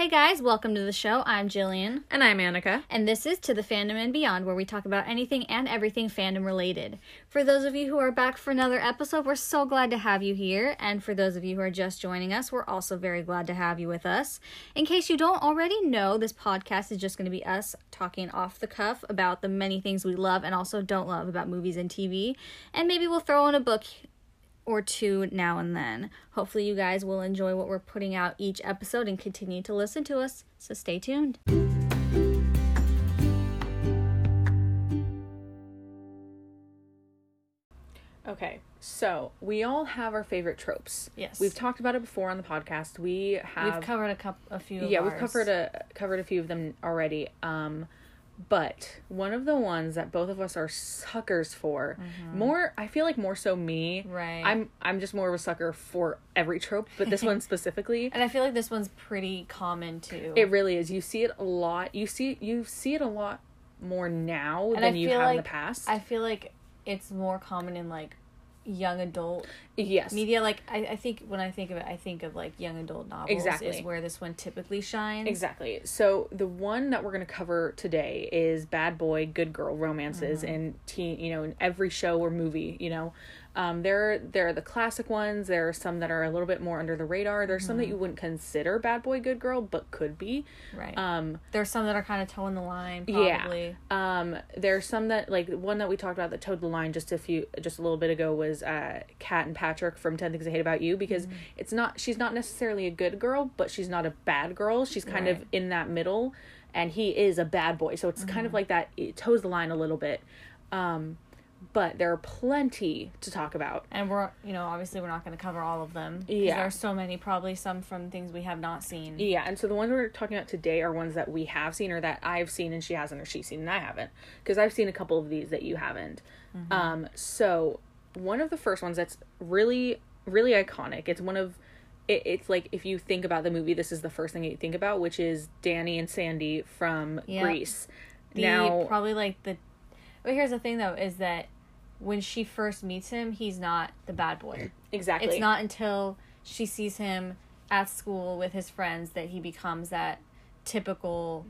Hey guys, welcome to the show. I'm Jillian. And I'm Annika. And this is To the Fandom and Beyond, where we talk about anything and everything fandom related. For those of you who are back for another episode, we're so glad to have you here. And for those of you who are just joining us, we're also very glad to have you with us. In case you don't already know, this podcast is just going to be us talking off the cuff about the many things we love and also don't love about movies and TV. And maybe we'll throw in a book or two now and then. Hopefully, you guys will enjoy what we're putting out each episode and continue to listen to us. So stay tuned. Okay, so we all have our favorite tropes. Yes. We've talked about it before on the podcast. We have We've covered a couple, a few. of yeah, we've covered a covered a few of them already. Um, but one of the ones that both of us are suckers for, more I feel like more so me. Mm-hmm. Right. I'm I'm just more of a sucker for every trope, but this one specifically. and I feel like this one's pretty common too. It really is. You see it a lot. You see you see it a lot more now And than I you have in like- the past. I feel like it's more common in like young adult yes. media. Like I, I think when I think of it, I think of like young adult novels. Exactly. is where this one typically shines. Exactly. So the one that we're going to cover today is bad boy, good girl romances Mm-hmm. in teen, you know, in every show or movie, you know. Um, there, there are the classic ones. There are some that are a little bit more under the radar. There's some that Mm-hmm. you wouldn't consider bad boy, good girl, but could be. Right. Um, There's some that are kind of toeing the line. Yeah. Um, there's some that like one that we talked about that towed the line just a few, just a little bit ago was uh, Kat and Patrick from Ten Things I Hate About You because Mm-hmm. it's not she's not necessarily a good girl, but she's not a bad girl. She's kind of in that middle, and he is a bad boy. So it's Mm-hmm. kind of like that. It toes the line a little bit. Um, but there are plenty to talk about. And we're, you know, obviously we're not going to cover all of them. Yeah. There are so many, probably some from things we have not seen. Yeah, and so the ones we're talking about today are ones that we have seen or that I've seen and she hasn't or she's seen and I haven't. Because I've seen a couple of these that you haven't. Um, so one of the first ones that's really, really iconic. It's one of it, it's like if you think about the movie, this is the first thing you think about, which is Danny and Sandy from. Grease. The, now probably like the. But here's the thing though, is that when she first meets him, he's not the bad boy. exactly. It's not until she sees him at school with his friends that he becomes that typical,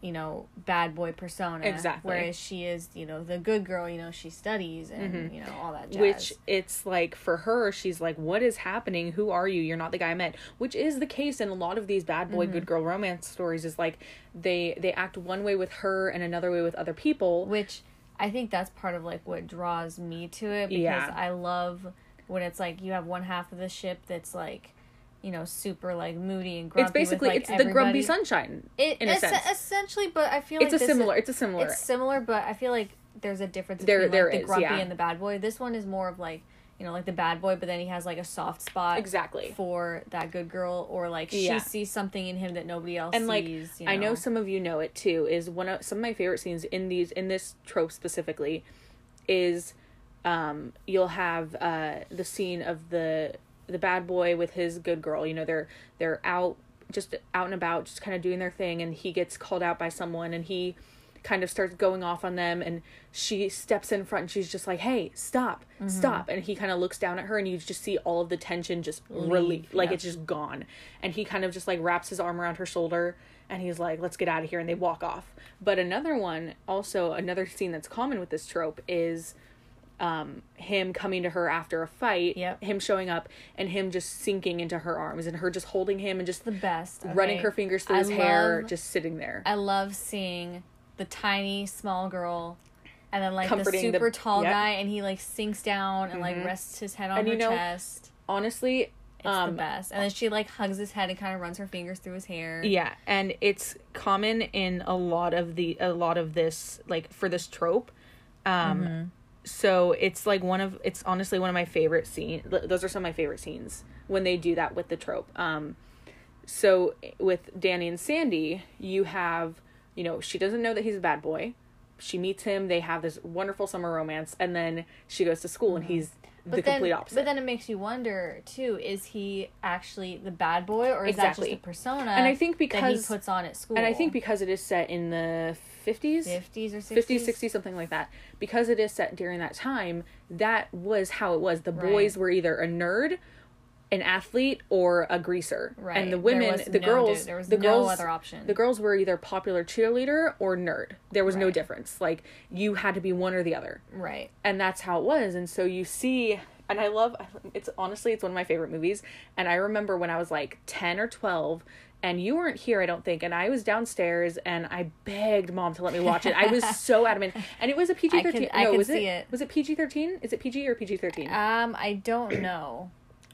you know, bad boy persona. Exactly. Whereas she is, you know, the good girl. You know, she studies and you know all that. Jazz. Mm-hmm. Which it's like for her, she's like, "What is happening? Who are you? You're not the guy I met." Which is the case in a lot of these bad boy, Mm-hmm. good girl romance stories. Is like they they act one way with her and another way with other people. which I think that's part of like what draws me to it because Yeah. I love when it's like you have one half of the ship that's like you know super like moody and grumpy. it's basically with, like, it's the grumpy sunshine. It, in a es- sense. essentially, but I feel It's like a similar. Is, it's a similar. it's similar, but I feel like there's a difference There- between there like, the grumpy yeah. and the bad boy. This one is more of like you know like the bad boy, but then he has like a soft spot exactly. for that good girl, or like she Yeah. sees something in him that nobody else And like sees. you I know some of you know it too. Is one of some of my favorite scenes in these in this trope specifically, is, um, you'll have uh the scene of the the bad boy with his good girl. You know they're they're out just out and about, just kind of doing their thing, and he gets called out by someone, and he kind of starts going off on them and she steps in front and she's just like hey stop Mm-hmm. stop and he kind of looks down at her and you just see all of the tension just really Leave, like yeah. it's just gone and he kind of just like wraps his arm around her shoulder and he's like let's get out of here and they walk off but another one also another scene that's common with this trope is um him coming to her after a fight Yep. him showing up and him just sinking into her arms and her just holding him and just the best running her fingers through I his hair just sitting there I love seeing the tiny small girl and then like Comforting the the- super tall yep. guy and he like sinks down and like Mhm. rests his head on And her you know, chest. honestly It's um the best. And then she like hugs his head and kind of runs her fingers through his hair. Yeah, and it's common in a lot of the a lot of this like for this trope. Um Mm-hmm. so it's like one of it's honestly one of my favorite scenes. Those are some of my favorite scenes when they do that with the trope. Um so with Danny and Sandy, you have, you know, she doesn't know that he's a bad boy. She meets him, they have this wonderful summer romance and then she goes to school and he's the Mm-hmm. Then, complete opposite. but then it makes you wonder too: Is he actually the bad boy, or is Exactly. that just a persona? And I think that he because- puts on at school, and I think because it is set in the 50s, fifties or 50s, sixties, 60s, something like that. Because it is set during that time, that was how it was. The Right. boys were either a nerd an athlete or a greaser. Right. And the women, the no girls, dude. There was the no girls, other option. The girls were either popular cheerleader or nerd. There was no difference. Like you had to be one or the other right. and that's how it was and so you see and i love it's honestly it's one of my favorite movies and i remember when i was like 10 or 12 and you weren't here i don't think and i was downstairs and i begged mom to let me watch it i was so adamant and it was a pg-13 I could- I no was see it, it. was it pg-13 is it pg or pg-13 Um, I don't know.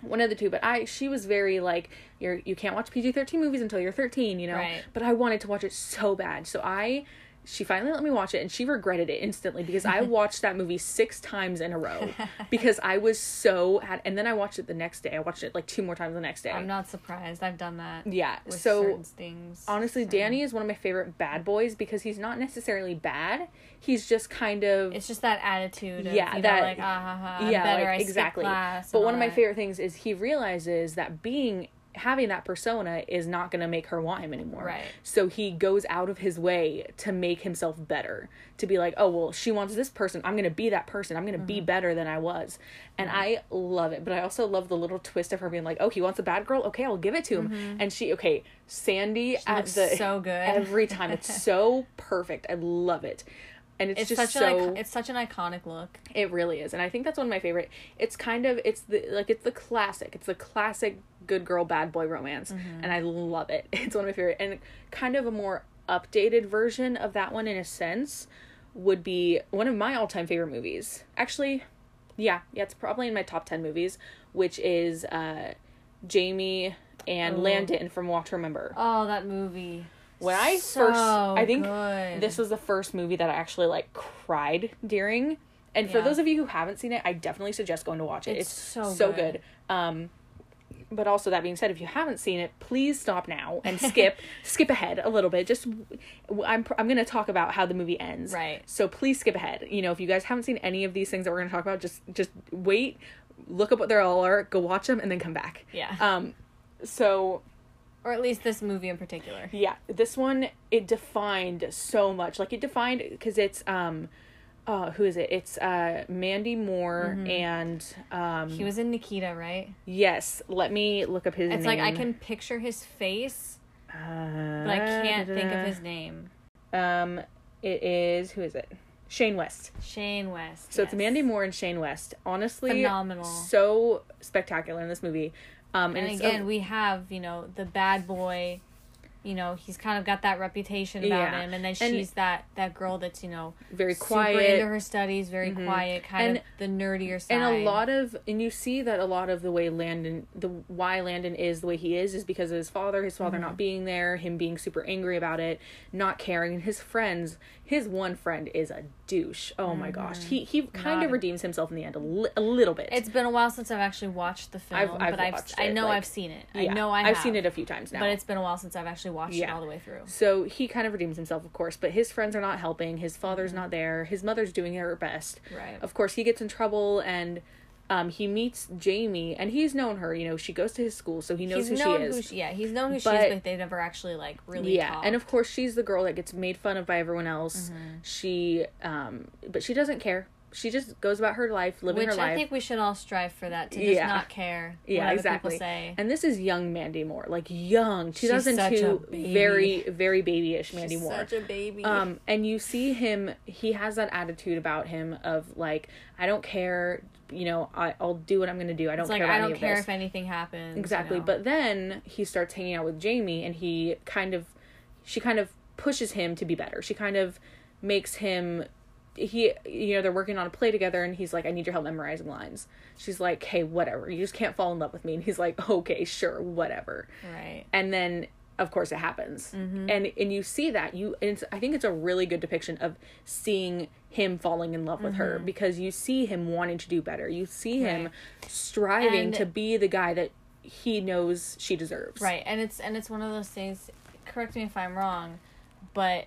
One of the two but i she was very like you're you can't watch pg-13 movies until you're 13 you know Right. but i wanted to watch it so bad so i she finally let me watch it and she regretted it instantly because i watched that movie six times in a row because i was so had and then i watched it the next day i watched it like two more times the next day I'm not surprised. I've done that. yeah so things. honestly danny is one of my favorite bad boys because he's not necessarily bad he's just kind of It's just that attitude. Of, Yeah, you that- know, like ah ha ha. Yeah, better. like, exactly. class But one of my that. favorite things is he realizes that being having that persona is not going to make her want him anymore. Right. So he goes out of his way to make himself better. To be like, oh well, she wants this person. I'm going to be that person. I'm going to be Mm-hmm. better than I was. And I love it. But I also love the little twist of her being like, oh, he wants a bad girl. Okay, I'll give it to him. And she, okay, Sandy at Mm-hmm. looks the so good. every time. It's so perfect. I love it. And it's, It's just such so an it's such an iconic look. it really is, and I think that's one of my favorite. It's kind of it's the like it's the classic. It's the classic good girl bad boy romance, Mm-hmm. and I love it. It's one of my favorite, and kind of a more updated version of that one in a sense would be one of my all time favorite movies. Actually, yeah, yeah, it's probably in my top ten movies, which is uh, Jamie and Oh. Landon from Walk to Remember. Oh, that movie. When I So first, I think good. this was the first movie that I actually like cried during. And for Yeah. those of you who haven't seen it, I definitely suggest going to watch it. It's It's, so so, good. good. Um, but also that being said, if you haven't seen it, please stop now and skip skip ahead a little bit. Just I'm I'm gonna talk about how the movie ends. Right. So please skip ahead. You know, if you guys haven't seen any of these things that we're gonna talk about, just just wait, look up what they all are, go watch them, and then come back. Yeah. Um. So or at least this movie in particular. yeah, this one it defined so much. Like it defined because it's um, uh, who is it? It's uh Mandy Moore and um. Mm-hmm. He was in Nikita, right? yes, let me look up his It's name. like I can picture his face, uh, but I can't think of his name. Um, it is who is it? Shane West. Shane West. So it's. Mandy Moore and Shane West. Honestly, Phenomenal. So spectacular in this movie. Um, and, And again, a- we have you know the bad boy. You know he's kind of got that reputation about Yeah. him, and then And- she's that that girl that's you know very quiet. Mm-hmm. into her studies, very quiet, kind And- of the nerdier side. and a lot of and you see that a lot of the way landon the why landon is the way he is is because of his father his father Mm-hmm. not being there him being super angry about it not caring and his friends his one friend is a douche oh my gosh he he kind Mm-hmm. Not of redeems himself in the end a, li- a little bit It's been a while since I've actually watched the film, I've- I've but I've watched I it, know like- I've seen it. I yeah, know I i've seen it a few times now but it's been a while since I've actually watched it Yeah. all the way through. so he kind of redeems himself of course but his friends are not helping his father's Mm-hmm. not there his mother's doing her best Right. of course he gets in trouble and um, he meets Jamie, and he's known her. You know, she goes to his school, so he knows he's who known she is. who she, yeah, he's known who she But- is, but they never actually like really yeah talked. and of course she's the girl that gets made fun of by everyone else Mm-hmm. she um but she doesn't care she just goes about her life living which her I think we should all strive for that to just Yeah. not care. yeah exactly and this is young mandy moore like young She's such a 2002 very very babyish mandy She's moore such a baby. um and you see him he has that attitude about him of like i don't care you know I, i'll do what i'm gonna do i don't it's like care about I don't care if anything happens. you Exactly. know? But then he starts hanging out with Jamie and he kind of she kind of pushes him to be better. She kind of makes him he you know they're working on a play together and he's like I need your help memorizing lines. She's like, "Hey, whatever. You just can't fall in love with me." And he's like, "Okay, sure, whatever." right. And then of course it happens. Mm-hmm. And and you see that. You and it's I think it's a really good depiction of seeing him falling in love with her because you see him wanting to do better. You see him Mm-hmm. Striving And- to be the guy that he knows she deserves. Right, and it's and it's one of those things. Correct me if I'm wrong, but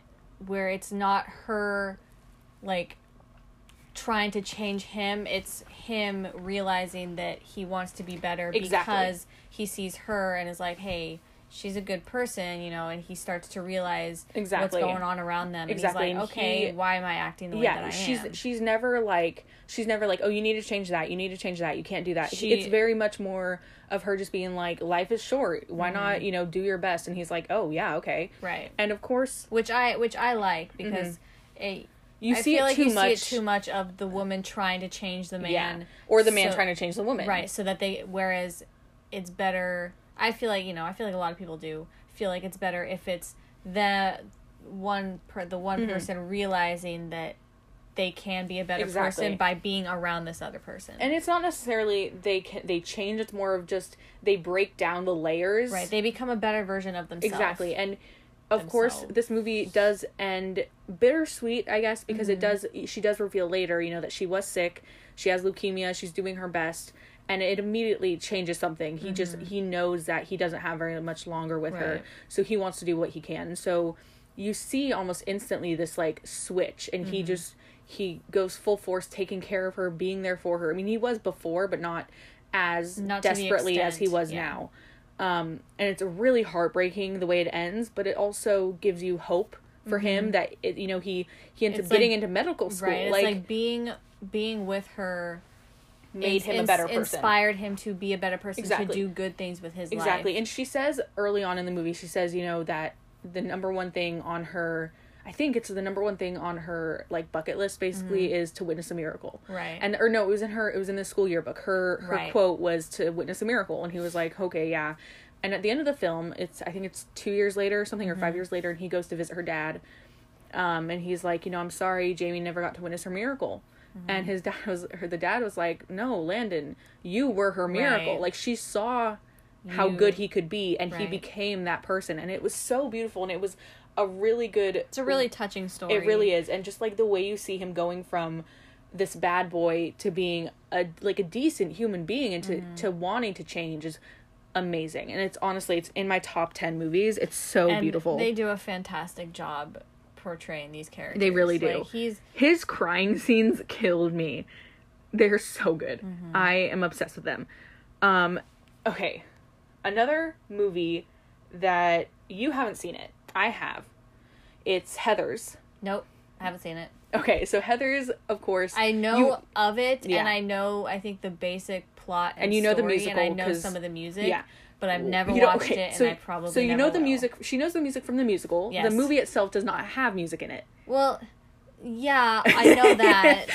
where it's not her, like, trying to change him. It's him realizing that he wants to be better Exactly. because he sees her and is like, "Hey, she's a good person, you know, and he starts to realize Exactly. what's going on around them. Exactly, And he's like, okay, he- why am I acting the way yeah that I she's am? she's never like she's never like oh you need to change that you need to change that you can't do that She- it's very much more of her just being like life is short Mm-hmm. why not you know do your best and he's like oh yeah okay right. and of course Which I which I like because it Mm-hmm. you I see feel it like too you much see it too much of the woman trying to change the man. yeah or the man so- trying to change the woman Right, so that they whereas it's better I feel like, you know, I feel like a lot of people do feel like it's better if it's the one per the one Mm-hmm. person realizing that they can be a better Exactly. person by being around this other person. and it's not necessarily they can they change it's more of just they break down the layers right, they become a better version of themselves. exactly and of course this movie does end bittersweet i guess because it does she does reveal later you know that she was sick she has leukemia she's doing her best and it immediately changes something. He just he knows that he doesn't have very much longer with her. So he wants to do what he can. So you see almost instantly this like switch and he just he goes full force taking care of her being there for her. I mean he was before but not as Not desperately as he was yeah. now. Um, and it's really heartbreaking the way it ends, but it also gives you hope for him that it, you know he he ends Mm-hmm. It's up getting into medical school, Right. It's like, like, being being with her made ins- him a better person. Inspired him to be a better person Exactly. to do good things with his life. exactly. life. And she says early on in the movie, she says, you know, that the number one thing on her, I think it's the number one thing on her like bucket list, basically, is to witness a miracle. Mm-hmm. Right. And or no, it was in her. It was in the school yearbook. Her her Right. quote was to witness a miracle, and he was like, okay, yeah. And at the end of the film, it's I think it's two years later or something, or Mm-hmm. five years later, and he goes to visit her dad. Um, and he's like, you know, I'm sorry, Jamie never got to witness her miracle. Mm-hmm. And his dad was, her, the dad was like, no, Landon, you were her miracle. Right. Like she saw how You- good he could be, and he became that person, and it was so beautiful, and it was a really good. it's a really touching story. It really is, and just like the way you see him going from this bad boy to being a like a decent human being and to Mm-hmm. to wanting to change is amazing. And it's honestly, it's in my top ten movies. It's so And beautiful. They do a fantastic job portraying these characters. They really do. Like, he's His crying scenes killed me. They're so good. Mm-hmm. I am obsessed with them. Um, okay, another movie that you haven't seen it. I have. It's Heathers. nope. I haven't seen it. Okay, so Heathers, of course. I know you- of it, Yeah. and I know I think the basic plot and, And you know the musical, and I know some of the music. yeah. But I've never You know, watched okay, it, so, and I probably so you know the will. music. She knows the music from the musical. Yes. The movie itself does not have music in it. Well, yeah, I know that,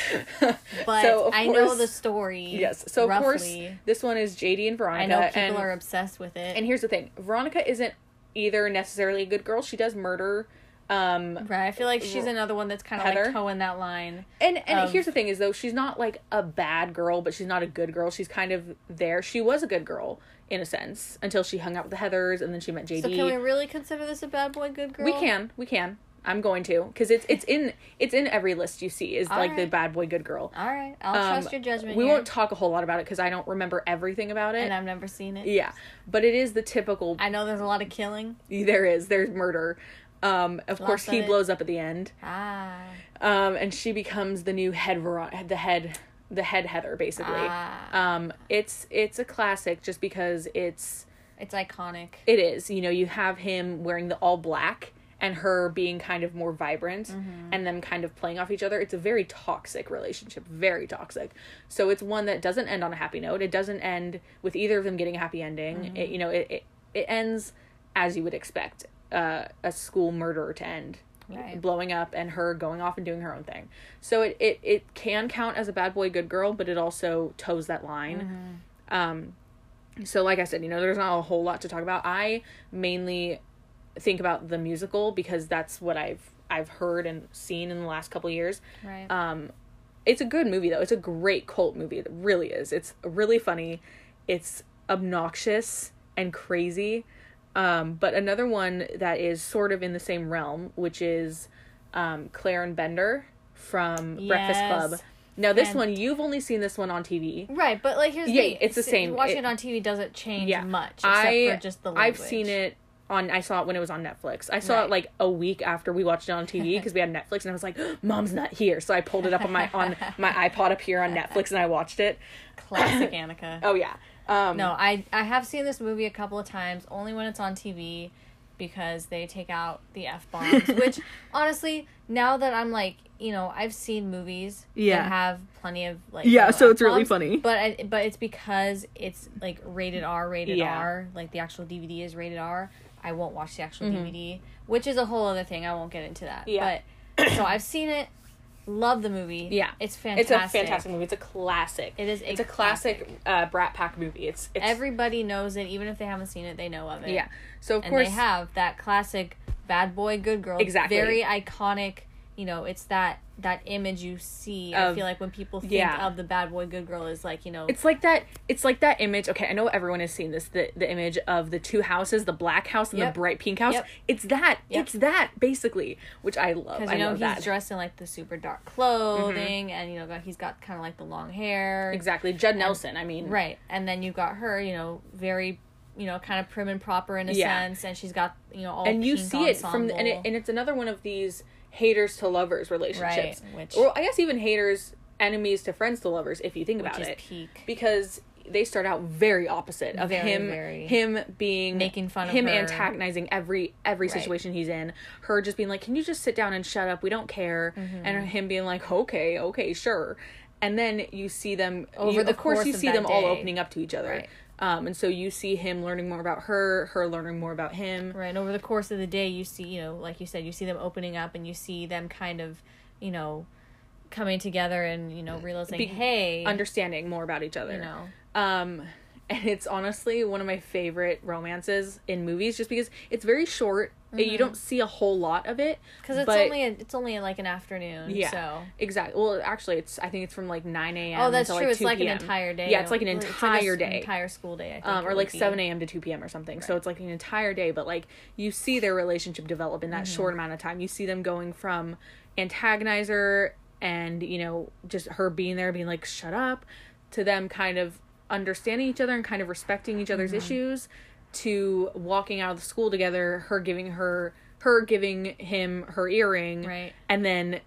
but So, I know the story. Yes. So of course, this one is JD and Veronica. I know people and, are obsessed with it. And here's the thing: Veronica isn't either necessarily a good girl. She does murder. Um, right, I feel like she's another one that's kind of like toeing that line. and and Of- here's the thing: is though she's not like a bad girl, but she's not a good girl. She's kind of there. She was a good girl in a sense until she hung out with the Heathers, and then she met JD. So can we really consider this a bad boy, good girl? We can, we can. I'm going to because it's it's in it's in every list you see is like the bad boy, good girl. All right, I'll Um, trust your judgment. We here. won't talk a whole lot about it because I don't remember everything about it. and I've never seen it. yeah, but it is the typical. I know there's a lot of killing. there is there's murder. Um, of course, of he it. blows up at the end. Ah, Um, and she becomes the new head the head the head Heather basically. Ah. Um, it's it's a classic just because it's it's iconic. it is you know you have him wearing the all black and her being kind of more vibrant Mm-hmm. and them kind of playing off each other. It's a very toxic relationship, very toxic. So it's one that doesn't end on a happy note. It doesn't end with either of them getting a happy ending. Mm-hmm. It, you know, it, it it ends as you would expect uh, a school murderer to end. Right. blowing up and her going off and doing her own thing. So it, it it can count as a bad boy good girl but it also toes that line. Um so like i said you know there's not a whole lot to talk about. I mainly think about the musical because that's what i've i've heard and seen in the last couple years. Right. um it's a good movie though. It's a great cult movie. It really is. It's really funny. It's obnoxious and crazy um but another one that is sort of in the same realm which is um claire and bender from breakfast club now this And- one you've only seen this one on tv right, but like here's the Yeah, thing. it's the same. Watching It- it on TV doesn't change yeah much, except I for just the I've seen it on I saw it when it was on Netflix. I saw Right. it like a week after we watched it on TV because we had Netflix and I was like, "Mom's not here." So I pulled it up on my on my iPod up here on Netflix and I watched it. Classic Annika. Oh yeah. Um, No, I I have seen this movie a couple of times, only when it's on TV, because they take out the f bombs. which honestly, now that I'm like, you know, I've seen movies Yeah. that have plenty of like Yeah, so it's really funny. But I, but it's because it's like rated R, rated Yeah. R, like the actual DVD is rated R. I won't watch the actual Mhm. DVD, which is a whole other thing. I won't get into that. Yeah. But so I've seen it. Love the movie. Yeah. it's fantastic. It's a fantastic movie. It's a classic. It is a It's a classic uh, Brat Pack movie. It's, it's Everybody knows it, even if they haven't seen it. They know of it. yeah. So of and course they have that classic bad boy good girl Exactly. very iconic you know it's that that image you see i feel like when people think yeah. of the bad boy good girl is like you know It's like that. It's like that image. Okay, I know everyone has seen this. The the image of the two houses, the black house and Yep. the bright pink house. Yep. It's that. Yep. It's that basically, which I love. because I you know love he's that. Mm-hmm. dressed in like the super dark clothing and you know he's got kind of like the long hair exactly. Judd Nelson. I mean, right and then you've got her you know very you know kind of prim and proper in a Yeah. sense and she's got you know all and you see it from the, and it, and it's another one of these haters to lovers relationships. Right, which- or I guess even haters enemies to friends to lovers if you think about it. peak because they start out very opposite of Very, him very- him being Making fun of him antagonizing every every Right. situation he's in her just being like can you just sit down and shut up we don't care Mm-hmm. and him being like okay okay sure and then you see them Over you- the of course course you of see them all opening up to each other Right. Um and so you see him learning more about her her learning more about him Right. And over the course of the day, you see, you know, like you said, you see them opening up and you see them kind of, you know, coming together and, you know, realizing, Be- hey, understanding more about each other you know, Um, and it's honestly one of my favorite romances in movies, just because it's very short. You don't see a whole lot of it because it's but- only a, it's only like an afternoon. Yeah, So. exactly. Well, actually, it's I think it's from like nine a.m. Oh, that's true. Like it's like an entire day. Yeah, it's like an It's entire s- day. entire school day. I think. Um, or like seven a.m. to two p.m. or something. So it's like an entire day, but like you see their relationship develop in that Mm-hmm. short amount of time. You see them going from antagonizer and you know just her being there, being like shut up, to them kind of understanding each other and kind of respecting each other's Mm-hmm. issues, to walking out of the school together, her giving her her giving him her earring, Right. and then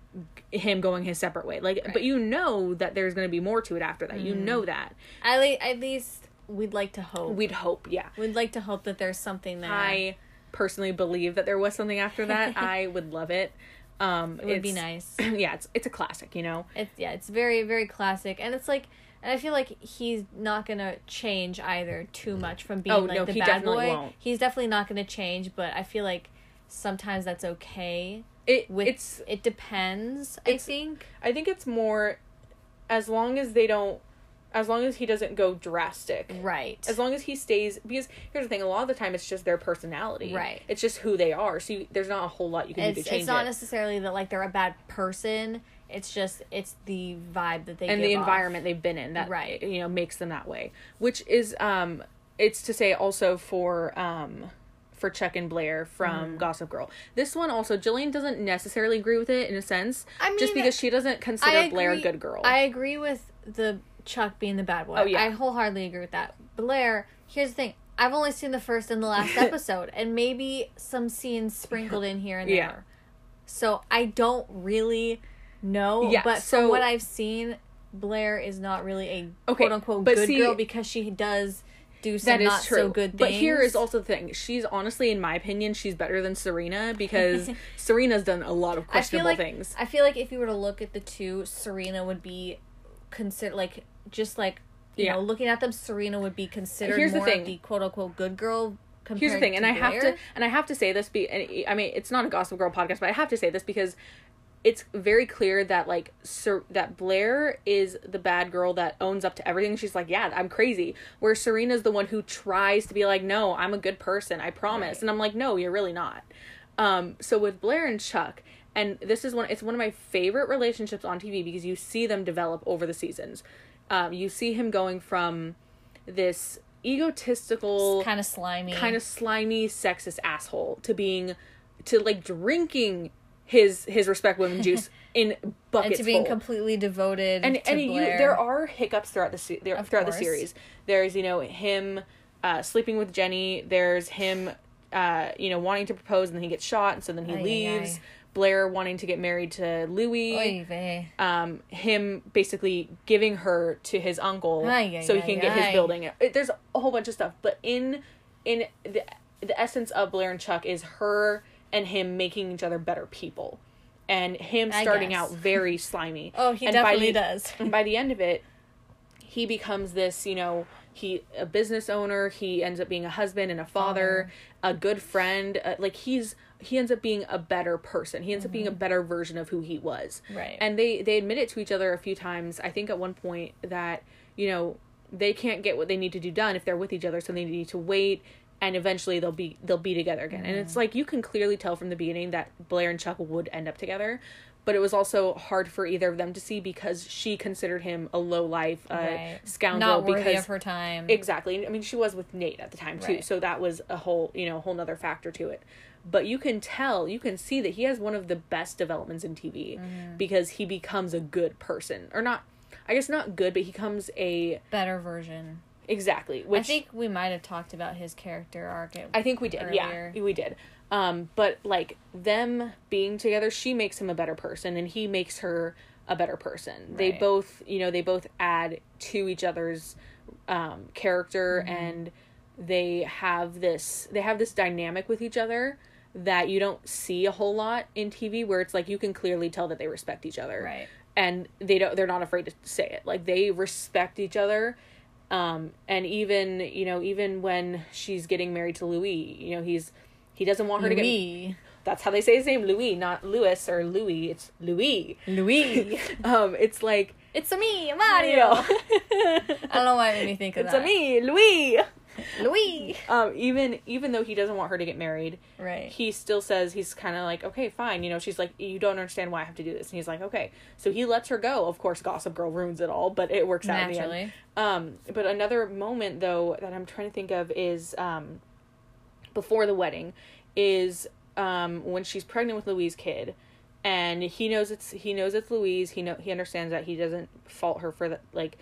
him going his separate way. Like, but you know that there's going to be more to it after that. You know that. At, le- at least we'd like to hope. We'd hope, yeah. We'd like to hope that there's something there. I personally believe that there was something after that. I would love it. Um, it would be nice. Yeah, it's it's a classic, you know. It's yeah, it's very very classic, and it's like, and I feel like he's not gonna change either too mm. much from oh, being Oh, like no, the he bad definitely boy. won't. He's definitely not gonna change, but I feel like sometimes that's okay. It With it's it depends. I think I think it's more as long as they don't as long as he doesn't go drastic. right. As long as he stays because here's the thing, a lot of the time it's just their personality. Right. It's just who they are. So you, there's not a whole lot you can do to change it's not it. necessarily that like they're a bad person. It's just it's the vibe that they and the off. environment they've been in that Right. you know makes them that way which is um it's to say also for um for Chuck and Blair from Mm-hmm. Gossip Girl. This one also Jillian doesn't necessarily agree with it in a sense, I mean, just because she doesn't consider I Blair a good girl. I agree with the Chuck being the bad boy. Oh, yeah. I wholeheartedly agree with that. Blair, here's the thing. I've only seen the first and the last episode, and maybe some scenes sprinkled in here and there. Yeah. So I don't really know. Yeah, but so- from what I've seen, Blair is not really a Okay, quote unquote good see- girl because she does do some not true. so good things. But here is also the thing. She's honestly, in my opinion, she's better than Serena because Serena's done a lot of I feel questionable like things. I feel like if you were to look at the two, Serena would be consider like just like you Yeah. know looking at them, Serena would be considered Here's the thing. the quote unquote good girl. Here's the thing, and I have to, and I have to say this. Be, and I mean, it's not a Gossip Girl podcast, but I have to say this because it's very clear that like Ser- that Blair is the bad girl that owns up to everything. She's like, yeah, I'm crazy. Where Serena's the one who tries to be like, no, I'm a good person. I promise. Right. And I'm like, no, you're really not. Um, so with Blair and Chuck, and this is one. It's one of my favorite relationships on TV because you see them develop over the seasons. Um, you see him going from this egotistical kind of slimy, kind of slimy sexist asshole to being to like drinking his his respect women juice in buckets and to being full. completely devoted. and and you there are hiccups throughout the se- there, throughout the series there's you know him uh sleeping with Jenny there's him uh, you know, wanting to propose and then he gets shot and so then he Ay, ay, leaves. ay. Blair wanting to get married to Louis. Oy. Um, him basically giving her to his uncle so he can get his building. It, there's a whole bunch of stuff, but in in the the essence of Blair and Chuck is her and him making each other better people, and him starting out very slimy. Oh, he And by definitely the- does. and by the end of it, he becomes this, you know, he a business owner. He ends up being a husband and a father, a good friend. Uh, like he's he ends up being a better person. He ends up being a better version of who he was. Right. And they they admit it to each other a few times. I think at one point that you know they can't get what they need to do done if they're with each other, so they need to wait. And eventually they'll be they'll be together again. And it's like you can clearly tell from the beginning that Blair and Chuck would end up together. But it was also hard for either of them to see because she considered him a low life, a right. scoundrel. Not worthy because of her time. Exactly. I mean, she was with Nate at the time too, Right. so that was a whole, you know, whole nother factor to it. But you can tell, you can see that he has one of the best developments in TV Mm-hmm. because he becomes a good person, or not. I guess not good, but he becomes a Better version. Exactly. Which I think we might have talked about his character arc. I think we did. earlier. Yeah, we did. Um, but like them being together, she makes him a better person, and he makes her a better person. They both, you know, they both add to each other's um, character, Mm-hmm. and they have this they have this dynamic with each other that you don't see a whole lot in TV, where it's like you can clearly tell that they respect each other, Right. and they don't they're not afraid to say it like they respect each other um and even you know even when she's getting married to louis you know he's he doesn't want her to get Louis. that's how they say his name louis not louis or louis it's louis Louis. um it's like it's a me, Mario. I don't know why it made me think of it's that. It's a me louis Louis. um even even though he doesn't want her to get married Right. he still says he's kind of like okay fine you know she's like you don't understand why i have to do this and he's like okay so he lets her go of course gossip girl ruins it all but it works out in the end Naturally. Um, but another moment though that I'm trying to think of is um, before the wedding is um, when she's pregnant with Louise' kid, and he knows it's he knows it's Louise. He know he understands that he doesn't fault her for the, like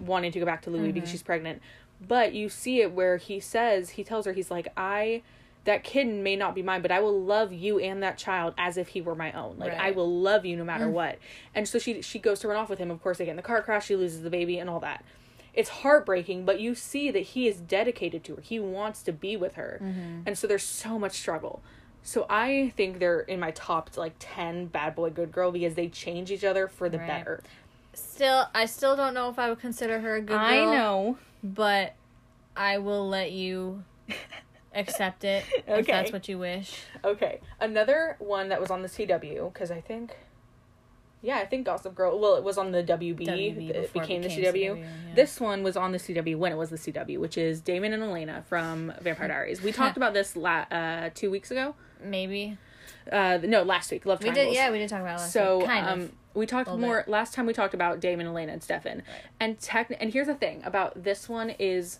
wanting to go back to Louis because she's pregnant. But you see it where he says he tells her he's like I that kid may not be mine, but I will love you and that child as if he were my own. Like I will love you no matter mm. what. And so she she goes to run off with him. Of course, they get in the car crash. She loses the baby and all that. It's heartbreaking, but you see that he is dedicated to her. He wants to be with her, mm-hmm. and so there's so much struggle. So I think they're in my top like ten bad boy good girl because they change each other for the Right. better. Still, I still don't know if I would consider her a good girl. I know. But I will let you accept it if Okay. that's what you wish. Okay, another one that was on the CW because I think, yeah, I think Gossip Girl. Well, it was on the WB. WB it before it became, the CW. CW, yeah. This one was on the CW when it was the CW, which is Damon and Elena from Vampire Diaries. We talked about this la- uh, two weeks ago. Maybe Uh, no, last week. Love we triangles. did. Yeah, we did talk about it last so week. Kind um, of. We talked more bit. last time. We talked about Damon, Elena, and Stefan, and tech. And here's the thing about this one is,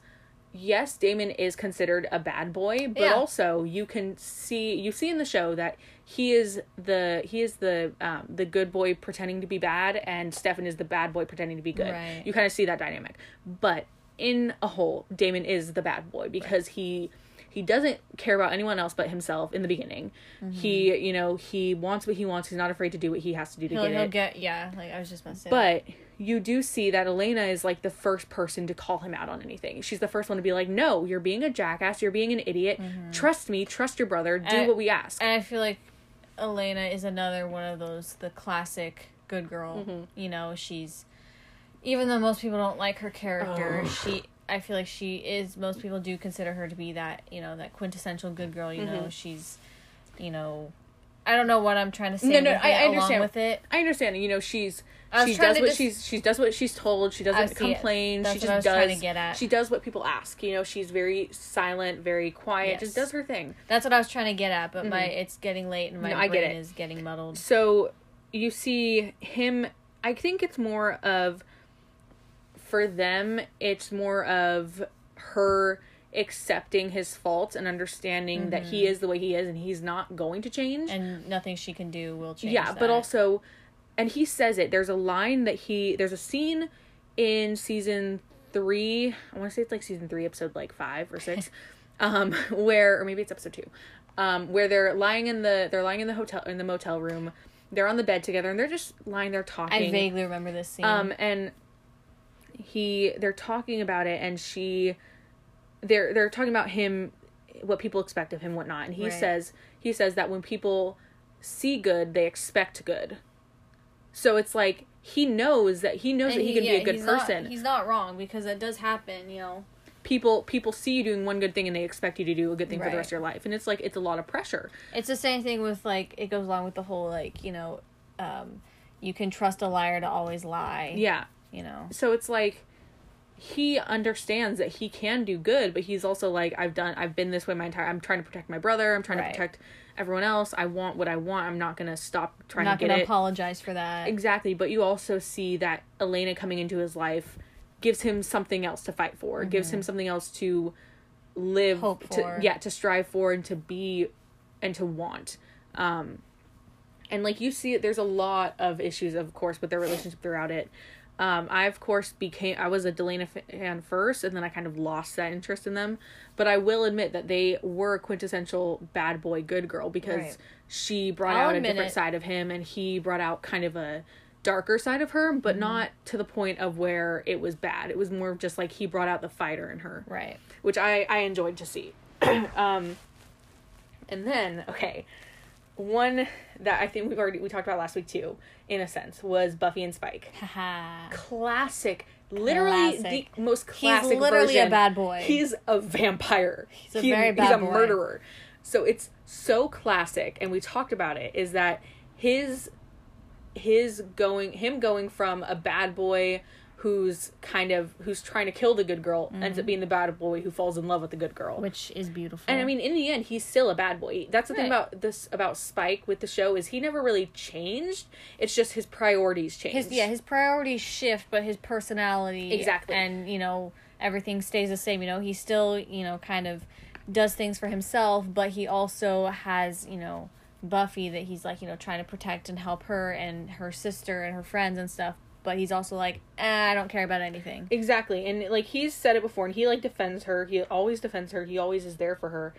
yes, Damon is considered a bad boy, but Yeah. also you can see you see in the show that he is the he is the um, the good boy pretending to be bad, and Stefan is the bad boy pretending to be good. Right. You kind of see that dynamic, but in a whole, Damon is the bad boy because he he doesn't care about anyone else but himself in the beginning. Mm-hmm. He, you know, he wants what he wants. He's not afraid to do what he has to do to He'll, get he'll it. get yeah. Like I was just about to say. but you do see that Elena is like the first person to call him out on anything. She's the first one to be like, "No, you're being a jackass. You're being an idiot. Trust me. Trust your brother. Do Mm-hmm. And- what we ask." And I feel like Elena is another one of those the classic good girl. Mm-hmm. You know, she's even though most people don't like her character, Oh. she I feel like she is most people do consider her to be that, you know, that quintessential good girl, you Mm-hmm. know, she's you know I don't know what I'm trying to say No, no, I- it, I understand. with it. I understand. You know, she's she does what just- she's she does what she's told. She doesn't complain. That's she what just I was does. to get at. She does what people ask. You know, she's very silent, very quiet. Yes. Just does her thing. That's what I was trying to get at, but my it's getting late and my Mm-hmm. No, I get brain it. is getting muddled. So you see him. I think it's more of for them. It's more of her accepting his faults and understanding that he is the way he is and he's not going to change. Mm-hmm. And nothing she can do will change. yeah, but also, and he says it. There's a line that he. There's a scene in season three. I want to say it's like season three, episode like five or six. um, where or maybe it's episode two, um, where they're lying in the they're lying in the hotel in the motel room. They're on the bed together and they're just lying there talking. I vaguely remember this scene. Um, and he they're talking about it, and she they're they're talking about him, what people expect of him, whatnot. And he Right. says he says that when people see good, they expect good. So it's like he knows that he knows And that he, he- can yeah, be a good he's not- person. he's not wrong because that does happen, you know. people people see you doing one good thing and they expect you to do a good thing for the rest of your life, and it's like it's a lot of pressure. It's the same thing with like it goes along with the whole like you know, um, you can trust a liar to always lie. Yeah. You know. so it's like he understands that he can do good but he's also like i've done i've been this way my entire i'm trying to protect my brother i'm trying Right. to protect everyone else i want what i want i'm not gonna stop I'm trying not get gonna it apologize for that. exactly but you also see that elena coming into his life gives him something else to fight for gives him something else to live Mm-hmm. Hope to for. yeah to strive for and to be and to want um and like you see it there's a lot of issues of course with their relationship throughout it um, I of course became I was a Delena fan first, and then I kind of lost that interest in them. But I will admit that they were a quintessential bad boy, good girl because Right. she brought I'll out a different it. side of him, and he brought out kind of a darker side of her, Mm-hmm. but not to the point of where it was bad. It was more just like he brought out the fighter in her, Right. which I I enjoyed to see. um, and then okay, one that I think we've already we talked about last week too, in a sense, was Buffy and Spike. Classic, literally Classic. the most classic. He's literally a bad boy. He's a vampire. He's a very He's a boy. murderer. So it's so classic, and we talked about it. Is that his his going him going from a bad boy who's kind of who's trying to kill the good girl ends up being the bad boy who falls in love with the good girl. Mm-hmm. Which is beautiful. And I mean, in the end, he's still a bad boy. That's the thing about this about Spike with the show is he never really changed. It's just his priorities changed. his yeah, his priorities shift, but his personality Exactly. and you know everything stays the same. You know, he still you know kind of does things for himself, but he also has you know Buffy that he's like you know trying to protect and help her and her sister and her friends and stuff. But he's also like, eh, I don't care about anything. Exactly. And like he's said it before and he like defends her. He always defends her. He always is there for her.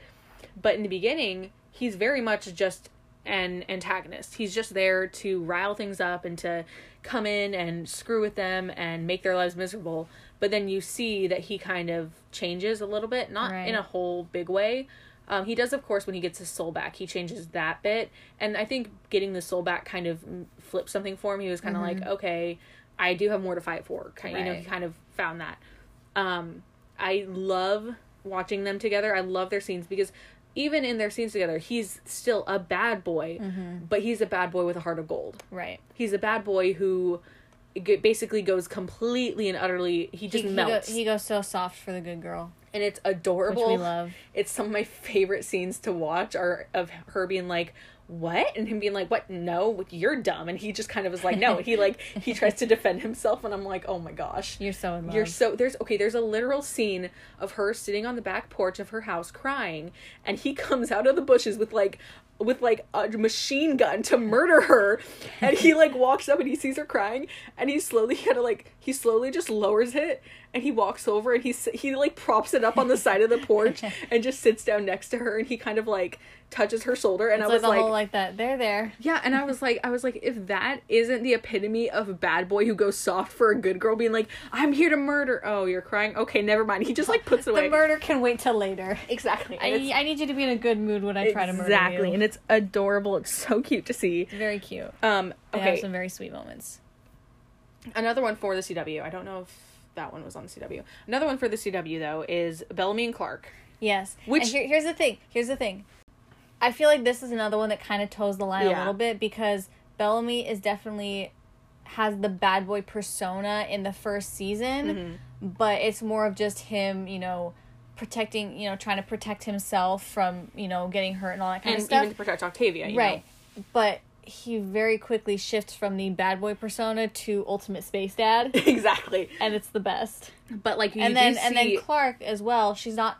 But in the beginning, he's very much just an antagonist. He's just there to rile things up and to come in and screw with them and make their lives miserable. But then you see that he kind of changes a little bit, not Right. in a whole big way. Um, he does, of course, when he gets his soul back. He changes that bit, and I think getting the soul back kind of flipped something for him. He was kind of like, okay, I do have more to fight for. Kind, you know, he kind of found that. Um, I love watching them together. I love their scenes because even in their scenes together, he's still a bad boy, but he's a bad boy with a heart of gold. Right. He's a bad boy who basically goes completely and utterly. He just he, he, go, melts, he goes so soft for the good girl, and it's which adorable we love. it's some of my favorite scenes to watch are of her being like what? And him being like what? No you're dumb. And he just kind of is like no he like he tries to defend himself. And i'm like oh my gosh. You're so in love. you're so there's okay there's a literal scene of her sitting on the back porch of her house crying. And he comes out of the bushes with like with like a machine gun to murder her. And he like walks up and he sees her crying. And he slowly kind of like he slowly just lowers it. And he walks over and he he like props it up on the side of the porch and just sits down next to her. And he kind of like touches her shoulder and it's I was like whole like that. They're there. yeah, and I was like, I was like, if that isn't the epitome of a bad boy who goes soft for a good girl, being like, I'm here to murder. Oh, you're crying. Okay, never mind. He just like puts it away. The murder can wait till later. exactly. I, I need you to be in a good mood when I try to murder you. exactly, and it's adorable. It's so cute to see. It's very cute. Um, They have okay, some very sweet moments. another one for the CW. I don't know if that one was on the CW. Another one for the CW though is Bellamy and Clarke. Yes. Which- and here, here's the thing. Here's the thing. I feel like this is another one that kind of toes the line a little bit because Bellamy is definitely has the bad boy persona in the first season, Mm-hmm. but it's more of just him, you know, protecting, you know, trying to protect himself from, you know, getting hurt and all that kind and of stuff. even to protect Octavia, you right. know? But he very quickly shifts from the bad boy persona to ultimate space dad, exactly. and it's the best. But like you and then see, and then Clarke as well. She's not.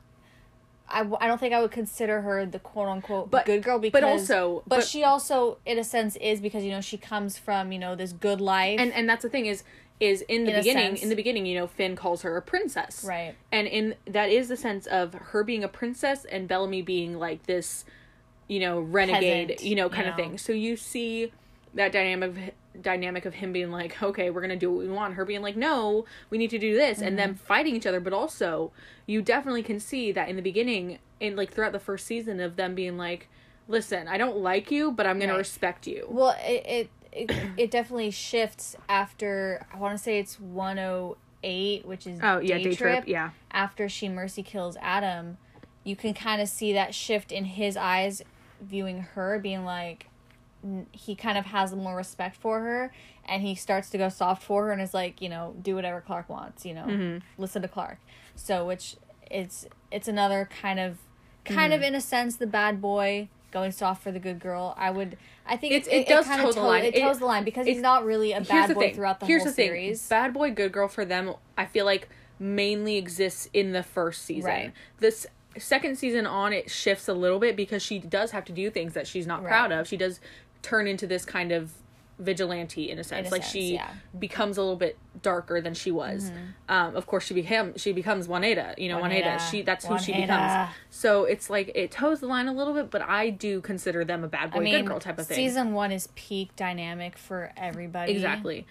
I, I don't think I would consider her the quote unquote But- good girl because but also- but, but- she also in a sense is because you know she comes from you know this good life and and that's the thing is is in the In beginning in the beginning you know finn calls her a princess Right. and in that is the sense of her being a princess and bellamy being like this you know renegade Peasant, you know you kind of know. thing so you see that dynamic of dynamic of him being like okay we're gonna do what we want her being like no we need to do this and Mm-hmm. them fighting each other but also you definitely can see that in the beginning in like throughout the first season of them being like listen i don't like you but i'm gonna Right. respect you Well, it it it, it definitely shifts after I want to say it's 108, which is oh yeah day, trip. yeah After she mercy kills Atom, you can kind of see that shift in his eyes viewing her being like he kind of has more respect for her and he starts to go soft for her and is like, you know, do whatever Clarke wants, you know. Mm-hmm. Listen to Clarke. So which it's it's another kind of kind Mm-hmm. of in a sense the bad boy going soft for the good girl. I would I think It's- it, it does kinda toe the line. It It- toes the line because he's not really a bad boy thing. throughout the Here's whole the thing. series. Bad boy, good girl for them. I feel like mainly exists in the first season. Right. This second season on, it shifts a little bit because she does have to do things that she's not Right. proud of. She does turn into this kind of vigilante in a sense. a like sense, she yeah. Mm-hmm. becomes a little bit darker than she was. Um, of course, she became she becomes Wanheda. You know, Wanheda. Wanheda. She that's who she becomes. So it's like it toes the line a little bit, but I do consider them a bad boy, I mean, good girl type of thing. season one is peak dynamic for everybody. exactly.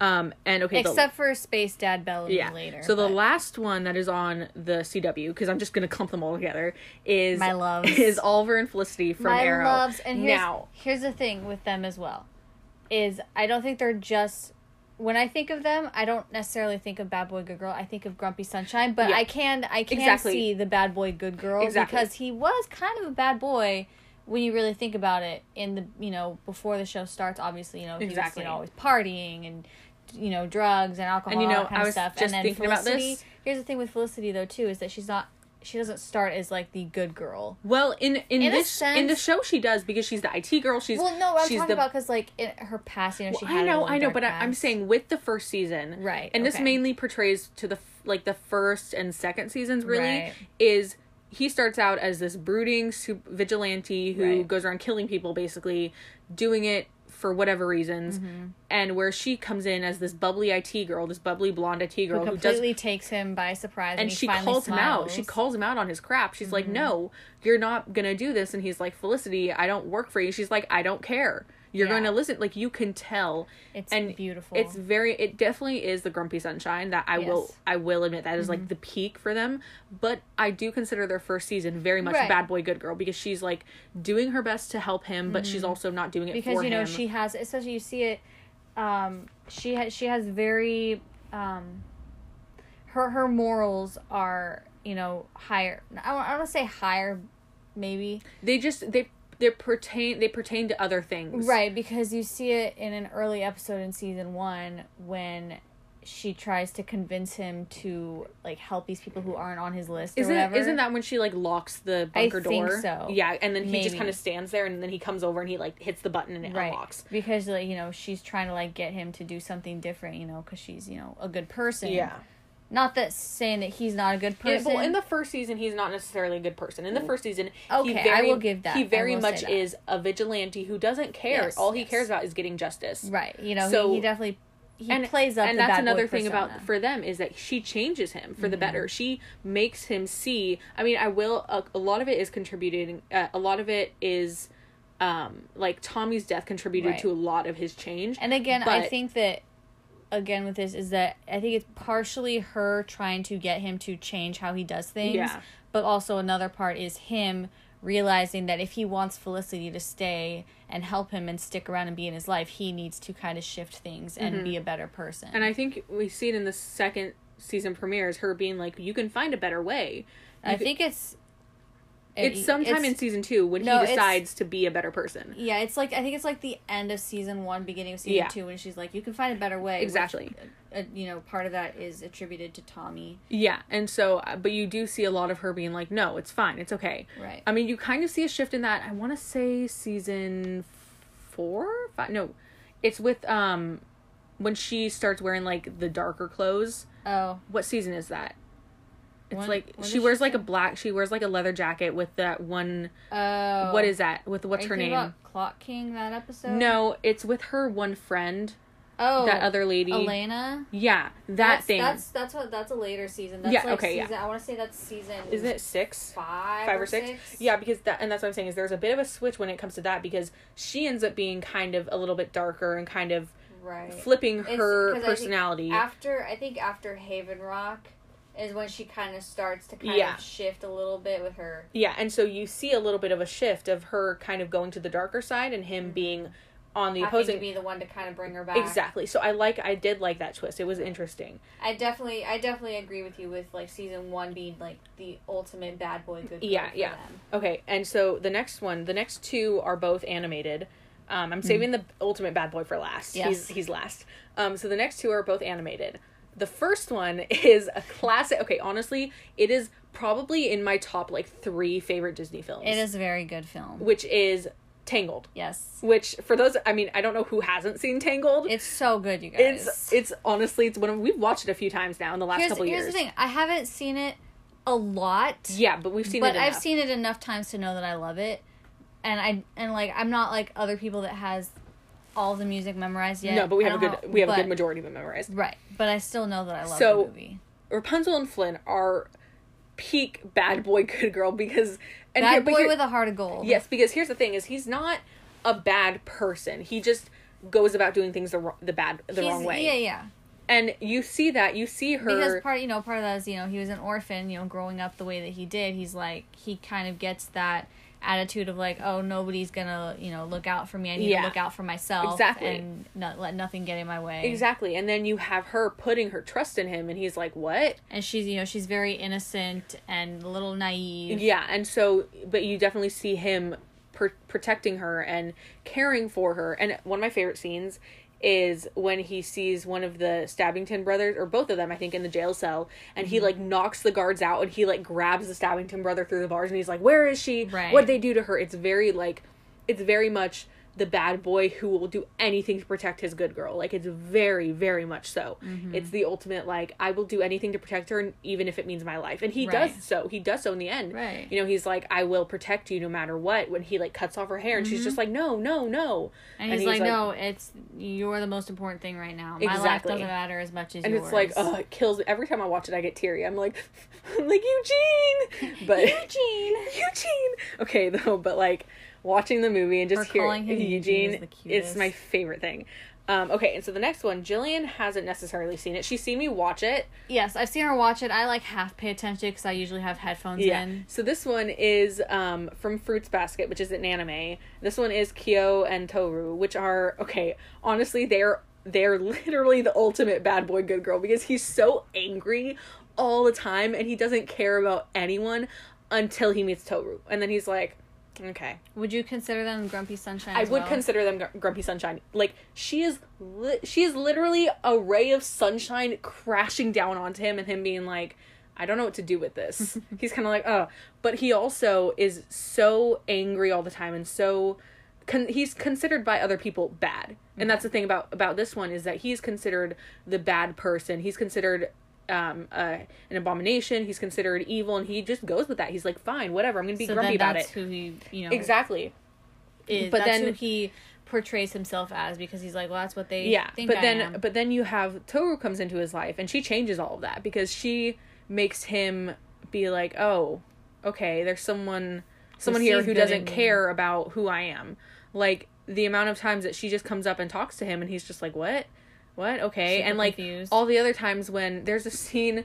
Um, and okay, the- Except for Space Dad Bellamy yeah. later. so the last one that is on the CW because I'm just gonna clump them all together is My loves. is Oliver and Felicity from my Arrow. loves and here's, now here's the thing with them as well is i don't think they're just when i think of them i don't necessarily think of bad boy good girl i think of grumpy sunshine but Yeah. i can i can Exactly. see the bad boy good girl Exactly. because he was kind of a bad boy when you really think about it in the you know before the show starts obviously you know he Exactly. was you know always partying and you know drugs and alcohol And, you know, that kind I of stuff just and then thinking about felicity this. here's the thing with felicity though too is that she's not she doesn't start as like the good girl well in in, In this in the show she does because she's the IT girl. She's Well, no, I'm she's talking the, about because like in her past, you know, she Well, had. I know, I know, but I, I'm saying with the first season, Right, And this mainly portrays to the like the first and second seasons. Really, Right. is he starts out as this brooding vigilante who Right. goes around killing people, basically doing it for whatever reasons, Mm-hmm. and where she comes in as this bubbly IT girl, this bubbly blonde IT girl who who, does completely takes him by surprise, and, and she finally calls him out. She. Mm-hmm. calls him out on his crap. She's like, "No, you're not gonna do this." And he's like, "Felicity, I don't work for you." She's like, "I don't care. You're Yeah. going to listen." Like you can tell, It's and beautiful. It's very. It definitely is the Grumpy Sunshine that I will. Yes. Mm-hmm. I will admit that is like the peak for them. But I do consider their first season very much Right. bad boy good girl because she's like doing her best to help him, but she's also not doing it Mm-hmm. because you know him. she has, especially you see it. Um, she has she has very, um, her her morals are you know higher. I don't, I want to say higher, maybe they just they they pertain they pertain to other things. right because you see it in an early episode in season one when she tries to convince him to like help these people who aren't on his list or Isn't whatever. isn't that when she like locks the bunker think door? so. Yeah, and then he just kind of stands there, and then he comes over and he like hits the button and it right unlocks. because like you know she's trying to like get him to do something different you know because she's you know a good person not that saying that he's not a good Yeah, person well, in the first season, he's not necessarily a good person. In the first season, Okay, he I very, will give that. He very much is a vigilante who doesn't care. Yes, All he yes. cares about is getting justice. right you know So- he, he definitely he and plays up and the that's another thing about for them is that she changes him for the Mm-hmm. better she makes him see i mean i will a, a lot of it is contributing uh, a lot of it is um like tommy's death contributed Right. to a lot of his change and again i think that again with this is that i think it's partially her trying to get him to change how he does things Yeah. but also another part is him realizing that if he wants felicity to stay and help him and stick around and be in his life he needs to kind of shift things and be a better person Mm-hmm. and i think we see it in the second season premiere is her being like you can find a better way I You could- think it's it's sometime in season two when No, he decides to be a better person Yeah, it's like I think it's like the end of season one, beginning of season Yeah. two, when she's like, "You can find a better way." which, Exactly. uh, you know, part of that is attributed to Tommy. yeah and so uh, but you do see a lot of her being like no it's fine it's okay Right. I mean, you kind of see a shift in that. I want to say season four, five. No, it's with um when she starts wearing like the darker clothes. Oh, What season is that? It's When- like when she wears she like a black. She wears like a leather jacket with that one. oh. What is that? With what's her name? Clock King that episode? No, it's with her one friend. Oh, that other lady. Alena. Yeah, that that's, thing. That's that's what that's a later season. That's Yeah, like okay, yeah. I want to say that's season. Isn't it six? five? Five or six? Yeah, because that and that's what I'm saying is there's a bit of a switch when it comes to that because she ends up being kind of a little bit darker and kind of Right. flipping her 'cause I personality. After I think after Havenrock is when she kind of starts to kind Yeah. of shift a little bit with her. Yeah, and so you see a little bit of a shift of her kind of going to the darker side and him being on the Mm-hmm. having opposing. to be the one to kind of bring her back. Exactly. So I like I did like that twist. It was interesting. I definitely, I definitely agree with you with like season one being like the ultimate bad boy good. girl Yeah, for yeah. them. Okay, and so the next one, the next two are both animated. Um, I'm saving the ultimate bad boy for last. Yes. He's he's last. Um, so the next two are both animated. The first one is a classic. Okay, honestly, it is probably in my top like three favorite Disney films. It is a very good film. which is Tangled. Yes, Which for those, I mean, I don't know who hasn't seen Tangled. it's so good, you guys. It's it's honestly it's one of we've watched it a few times now in the last here's, couple here's years. Here's the thing. I haven't seen it a lot. Yeah, but we've seen but it. But I've seen it enough times to know that I love it, and I and like I'm not like other people that has all the music memorized yet. No, but we have a good we have a good majority of it memorized. Right, but I still know that I love So- the movie. Rapunzel and Flynn are peak bad boy good girl because and Bad here- but boy here- with a heart of gold. yes because here's the thing is he's not a bad person he just goes about doing things the wrong, the bad the He's- wrong way Yeah, yeah. and you see that you see her Because part, you know, part of that is you know he was an orphan. You know, growing up the way that he did, he's like he kind of gets that attitude of like, oh, nobody's gonna you know look out for me. I need Yeah. to look out for myself. Exactly. And not let nothing get in my way. exactly and then you have her putting her trust in him and he's like what And she's you know she's very innocent and a little naive. Yeah, and so, but you definitely see him pr- protecting her and caring for her. And one of my favorite scenes is when he sees one of the Stabbington brothers, or both of them, I think, in the jail cell, and he mm-hmm. like knocks the guards out, and he like grabs the Stabbington brother through the bars, and he's like, "Where is she? Right. What'd they do to her?" It's very like, it's very much the bad boy who will do anything to protect his good girl. Like it's very, very much so. Mm-hmm. It's the ultimate like I will do anything to protect her, even if it means my life. And he Right. does so. He does so in the end. Right. You know, he's like, I will protect you no matter what. When he like cuts off her hair, and she's just like, No, no, no. Mm-hmm. And he's, like, no, it's you're the most important thing right now. My life Exactly. doesn't matter as much as And yours. it's like, oh, it kills me. Every time I watch it, I get teary. I'm like, I'm like Eugene, but Eugene. Eugene. Okay, though, but like watching the movie and just hearing calling him Eugene the it's my favorite thing. Um, okay, and so the next one, Jillian hasn't necessarily seen it. She's seen me watch it. Yes, I've seen her watch it. I like half pay attention because I usually have headphones in. So this one is um, from Fruits Basket, which is an anime. This one is Kyo and Tohru, which are okay. Honestly, they're they're literally the ultimate bad boy good girl because he's so angry all the time and he doesn't care about anyone until he meets Tohru, and then he's like, okay. Would you consider them Grumpy Sunshine? I would well? consider them Gr- Grumpy Sunshine. Like she is, li- she is literally a ray of sunshine crashing down onto him, and him being like, "I don't know what to do with this." He's kind of like, "Oh," but he also is so angry all the time, and so con- he's considered by other people bad. And that's the thing about about this one is that he's considered the bad person. He's considered um uh, an abomination. He's considered evil, and he just goes with that. He's like, "Fine, whatever. I'm gonna be So grumpy about that's it." who he, you know, Exactly. is. but that's then- who he portrays himself as because he's like, well, that's what they yeah think but I then am. but then you have tohru comes into his life and she changes all of that because she makes him be like oh okay there's someone someone here who doesn't care about who i am like the amount of times that she just comes up and talks to him and he's just like what what? Okay. Super and like confused. all the other times when there's a scene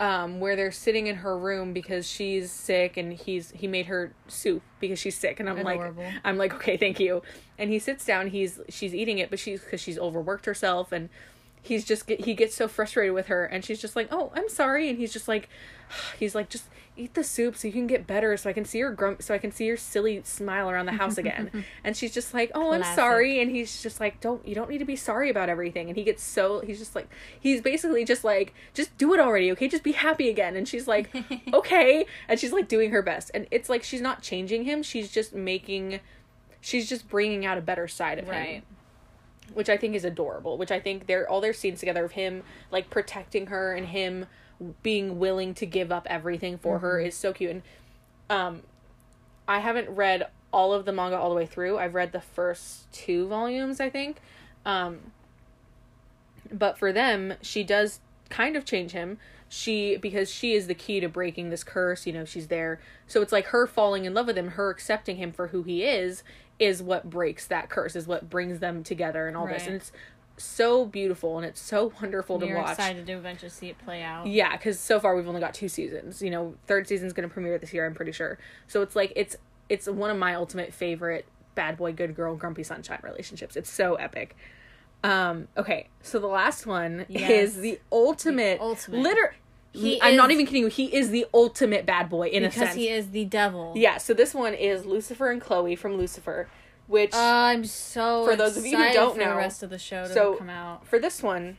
um where they're sitting in her room because she's sick and he's he made her soup because she's sick. And i'm Adorable. like i'm like okay thank you. And he sits down he's she's eating it but she's because she's overworked herself and he's just he gets so frustrated with her and she's just like oh i'm sorry. And he's just like he's like just eat the soup so you can get better so i can see your grump so i can see your silly smile around the house again. And she's just like oh i'm sorry. And he's just like don't you don't need to be sorry about everything. And he gets so he's just like he's basically just like just do it already okay? Just be happy again. And she's like okay. And she's like doing her best. And it's like she's not changing him she's just making she's just bringing out a better side of him. Which I think is adorable. Which I think they're all their scenes together of him like protecting her and him being willing to give up everything for her is so cute. And um, I haven't read all of the manga all the way through. I've read the first two volumes, I think. Um, But for them, she does kind of change him. She because she is the key to breaking this curse, you know, she's there. So it's like her falling in love with him, her accepting him for who he is is what breaks that curse, is what brings them together and all this. And it's so beautiful and it's so wonderful to watch. Excited to eventually see it play out. Yeah, because so far we've only got two seasons. You know, third season's gonna premiere this year. I'm pretty sure. So it's like it's it's one of my ultimate favorite bad boy, good girl, grumpy sunshine relationships. It's so epic. Um. Okay, so the last one Yes. is the ultimate, The ultimate. Liter- He I'm not even kidding you. He is the ultimate bad boy in a because sense. he is the devil. yeah. So this one is Lucifer and Chloe from Lucifer, which I'm so For those of you who don't know, the rest of the show to so come out. for this one,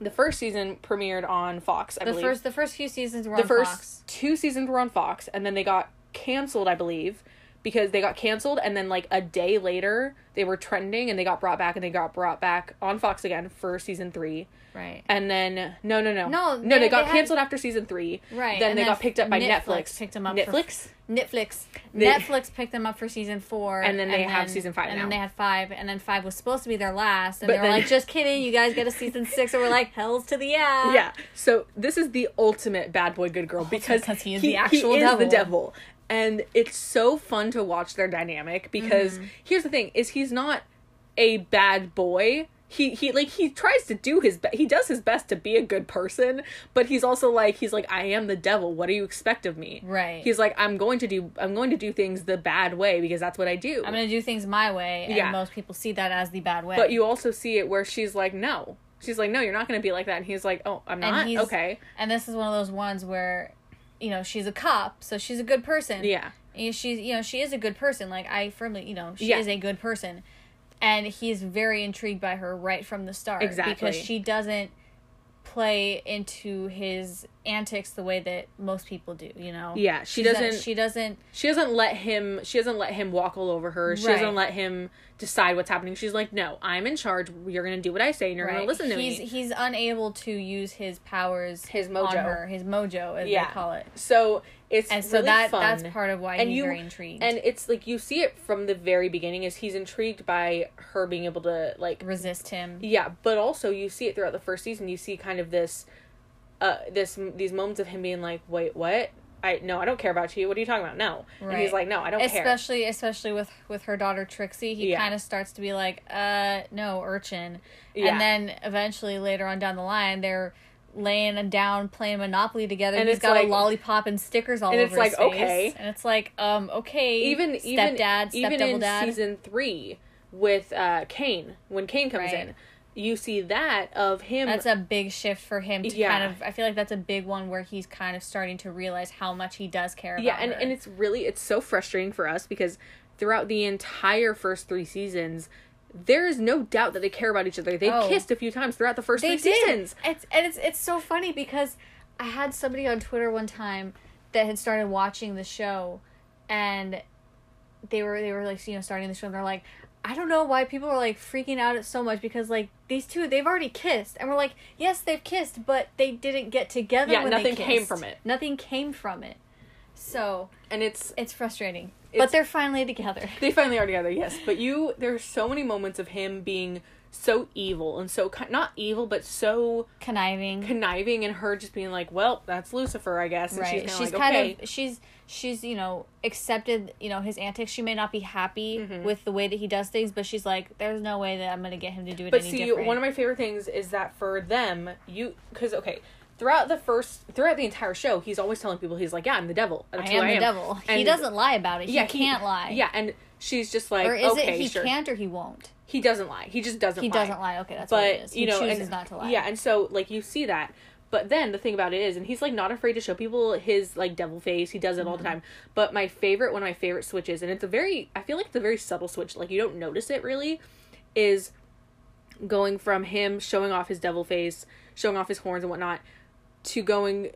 the first season premiered on Fox. I The believe. first the first few seasons were the on first Fox. two seasons were on Fox, and then they got canceled, I believe, because they got canceled, and then like a day later they were trending, and they got brought back, and they got brought back on Fox again for season three, Right. and then no, no, no, No, no, they, they- got they had- canceled after season three, Right, Then and they then got picked up by Netflix Netflix. picked 'em up for- Netflix. Netflix. They- Netflix picked them up for season four, And then they have season five And now. then they had five, and then five was supposed to be their last, and But they were then- like, "Just kidding, you guys get a season six." And we're like, "Hell's to the yeah." yeah. So this is the ultimate bad boy, good girl oh, because because he is the actual he is the devil. And it's so fun to watch their dynamic because Mm-hmm. here's the thing: is he's not a bad boy. He he like he tries to do his best. He does his best to be a good person, but he's also like he's like I am the devil. What do you expect of me? Right. He's like I'm going to do I'm going to do things the bad way because that's what I do. I'm gonna do things my way, and Yeah. most people see that as the bad way. but you also see it where she's like no. She's like no, you're not going to be like that. And he's like oh I'm And not. he's- Okay. and this is one of those ones where, you know, she's a cop, so she's a good person. Yeah. And she's you know she is a good person. Like I firmly you know she Yeah. is a good person, and he's very intrigued by her right from the start. Exactly. because she doesn't play into his antics the way that most people do. You know. Yeah, she She's doesn't- she doesn't. she doesn't let him she doesn't let him walk all over her she Right. doesn't let him decide what's happening she's like no i'm in charge you're gonna do what i say and you're Right. gonna listen to he's me he's unable to use his powers. His on mojo. her, his mojo, as Yeah. they call it. so it's And so really that fun. that's part of why and he's you very intrigued. and it's like you see it from the very beginning is he's intrigued by her being able to like resist him. yeah but also you see it throughout the first season you see kind of this uh this these moments of him being like wait what i no i don't care about you what are you talking about no and he's like no i don't care especially especially with with her daughter Trixie, he Yeah. kind of starts to be like, uh, no, urchin. Yeah. And then eventually later on down the line, they're laying down playing Monopoly together. And He's got like- a lollipop and stickers all and over it's like, his face. okay. And it's like, um, okay, even even stepdad, even in dad. season three with uh Cain when Cain comes Right. in, you see that of him. That's a big shift for him to Yeah. kind of. I feel like that's a big one where he's kind of starting to realize how much he does care about yeah, and her. and it's really it's so frustrating for us because throughout the entire first three seasons. There is no doubt that they care about each other. They've Oh. kissed a few times throughout the first they three did. seasons. It's and it's it's so funny because I had somebody on Twitter one time that had started watching the show, and they were they were like you know starting the show and they're like. I don't know why people are like freaking out so much because like these two they've already kissed and we're like yes they've kissed but they didn't get together Yeah, when they nothing came from it. nothing came from it so And it's it's frustrating but they're finally together they finally are together, yes. But you, there's so many moments of him being so evil and so not evil, but so conniving conniving, and her just being like, "Well, that's Lucifer, I guess." And right she's, she's, like, kind okay. of she's she's you know accepted you know his antics she may not be happy Mm-hmm. with the way that he does things but she's like there's no way that i'm gonna get him to do it But see, different one of my favorite things is that for them, you because okay, throughout the first, throughout the entire show, he's always telling people he's like, "Yeah, I'm the devil. That's i am I the am." devil he doesn't lie about it he Yeah, can't lie Yeah, and she's just like, or is okay, it he sure. can't or he won't He doesn't lie. He just doesn't. Lie. He lie. doesn't lie okay that's what it but is he you know, chooses and, not to lie Yeah, and so like you see that, but then the thing about it is, and he's like not afraid to show people his like devil face. He does it all Mm-hmm. the time. But my favorite, one of my favorite switches, and it's a very, I feel like it's a very subtle switch. Like you don't notice it really, is going from him showing off his devil face, showing off his horns and whatnot, to going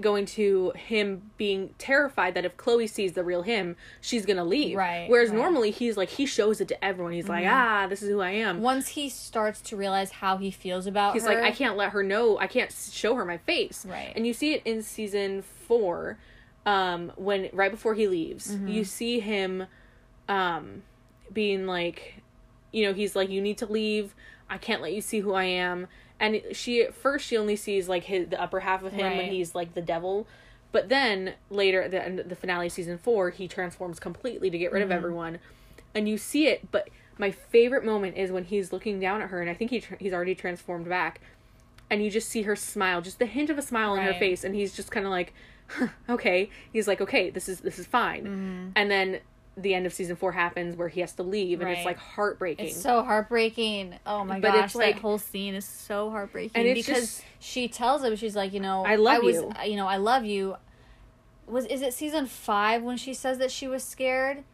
going to him being terrified that if Chloe sees the real him, she's gonna leave. Right, Whereas right. Mm-hmm. normally he's like he shows it to everyone. He's like, ah, this is who I am. once he starts to realize how he feels about He's her like, I can't let her know. I can't show her my face. Right. And you see it in season four, um, when right before he leaves, Mm-hmm. you see him, um, being like, you know, he's like, you need to leave. I can't let you see who I am. And she at first she only sees like his the upper half of him when he's like the devil. But then later at the end the finale season four, he transforms completely to get rid of mm-hmm. everyone, and you see it. But my favorite moment is when he's looking down at her, and I think he tr- he's already transformed back, and you just see her smile, just the hint of a smile on her face, and he's just kind of like, huh, okay. He's like, okay, this is this is fine. Mm-hmm. And then the end of season four happens where he has to leave, and it's like heartbreaking. It's so heartbreaking. Oh my But gosh, it's like- that whole scene is so heartbreaking because just- she tells him she's like, you know, I love was, you. You know, I love you. Was is it season five when she says that she was scared?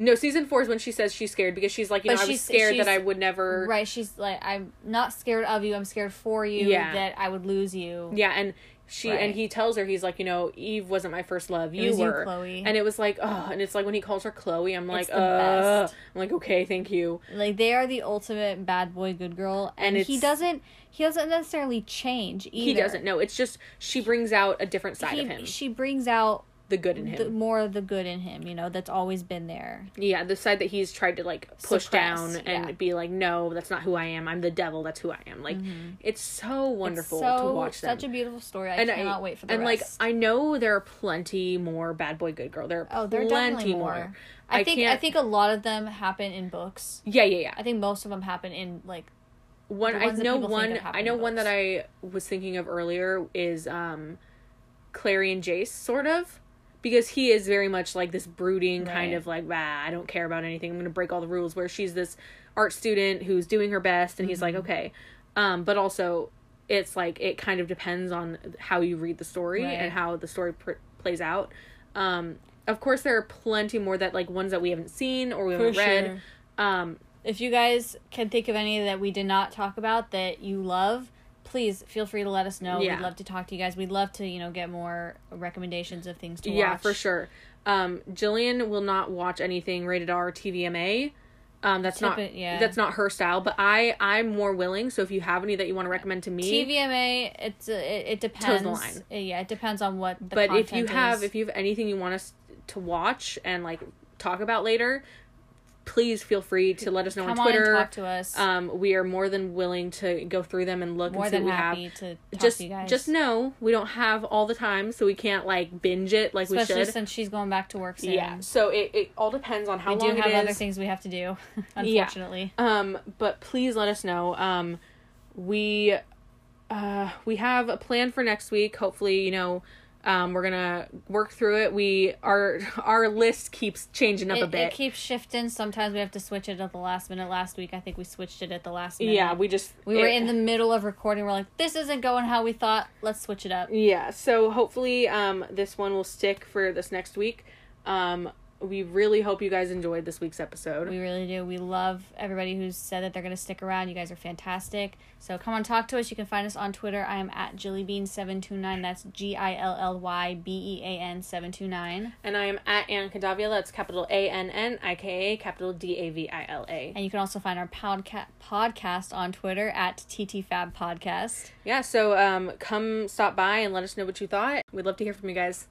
No, season four is when she says she's scared because she's like, you But know, I was scared that I would never. Right. She's like, I'm not scared of you. I'm scared for you. Yeah. That I would lose you. Yeah, and she Right. and he tells her he's like, you know, Eve wasn't my first love. You was you, were, Chloe. And it was like, oh, and it's like when he calls her Chloe, I'm like, uh. I'm like, okay, thank you. Like they are the ultimate bad boy, good girl, and, And he doesn't. He doesn't necessarily change either. He doesn't know. It's just she brings out a different side He- of him, She brings out the good in him. the, more of the good in him. You know, that's always been there. yeah, the side that he's tried to like push Suppress, down and yeah. be like, no, that's not who I am. I'm the devil. That's who I am. Like, it's so wonderful Mm-hmm. so, to watch them. Such a beautiful story. I and cannot I, wait for the and rest. like I know there are plenty more bad boy good girl. There are oh, there plenty definitely more. more. I, I think I can't- think a lot of them happen in books. Yeah, yeah, yeah. I think most of them happen in like one I know one I know one that. I was thinking of earlier is um Clary and Jace sort of because he is very much like this brooding kind of like bah I don't care about anything. I'm going to break all the rules where she's this art student who's doing her best and he's like Mm-hmm. okay. Um but also it's like it kind of depends on how you read the story Right. and how the story pr- plays out. Um of course there are plenty more that like ones that we haven't seen or we haven't read. um If you guys can think of any that we did not talk about that you love, please feel free to let us know. Yeah. We'd love to talk to you guys. We'd love to, you know, get more recommendations of things to watch. Yeah, for sure. Um, Jillian will not watch anything rated R TVMA. Um, that's not Typi- yeah. that's not her style. But I I'm more willing. So if you have any that you want to recommend to me, TVMA, it's uh, it, it depends. Toes the line. Uh, Yeah, it depends on what. The but if you have is. if you have anything you want us to watch and like talk about later, please feel free to let us know come on Twitter. on talk to us. um, we are more than willing to go through them and look more and see than what we happy have. to talk Just to you guys. just know we don't have all the time, so we can't like binge it like especially we should. since she's going back to work soon. Yeah, so it, it all depends on how we long do have other things we have to do. Unfortunately, Um, but please let us know. Um, we, uh, we have a plan for next week. Hopefully, you know, um, we're gonna work through it. We our our list keeps changing up it, a bit. it keeps shifting. Sometimes we have to switch it at the last minute. Last week, I think we switched it at the last minute. yeah, we just we were in the middle of recording. We're like, this isn't going how we thought. Let's switch it up. Yeah, so hopefully, um, this one will stick for this next week. Um, we really hope you guys enjoyed this week's episode. We really do. We love everybody who's said that they're going to stick around. You guys are fantastic. So come on, talk to us. You can find us on Twitter. I am at Gillybean729. That's G I L L Y B E A N 729. and I am at Annika Davila. That's capital A N N I K A capital D A V I L A. And you can also find our podca- podcast on Twitter at TTFab Podcast. Yeah, so um, come stop by and let us know what you thought. We'd love to hear from you guys.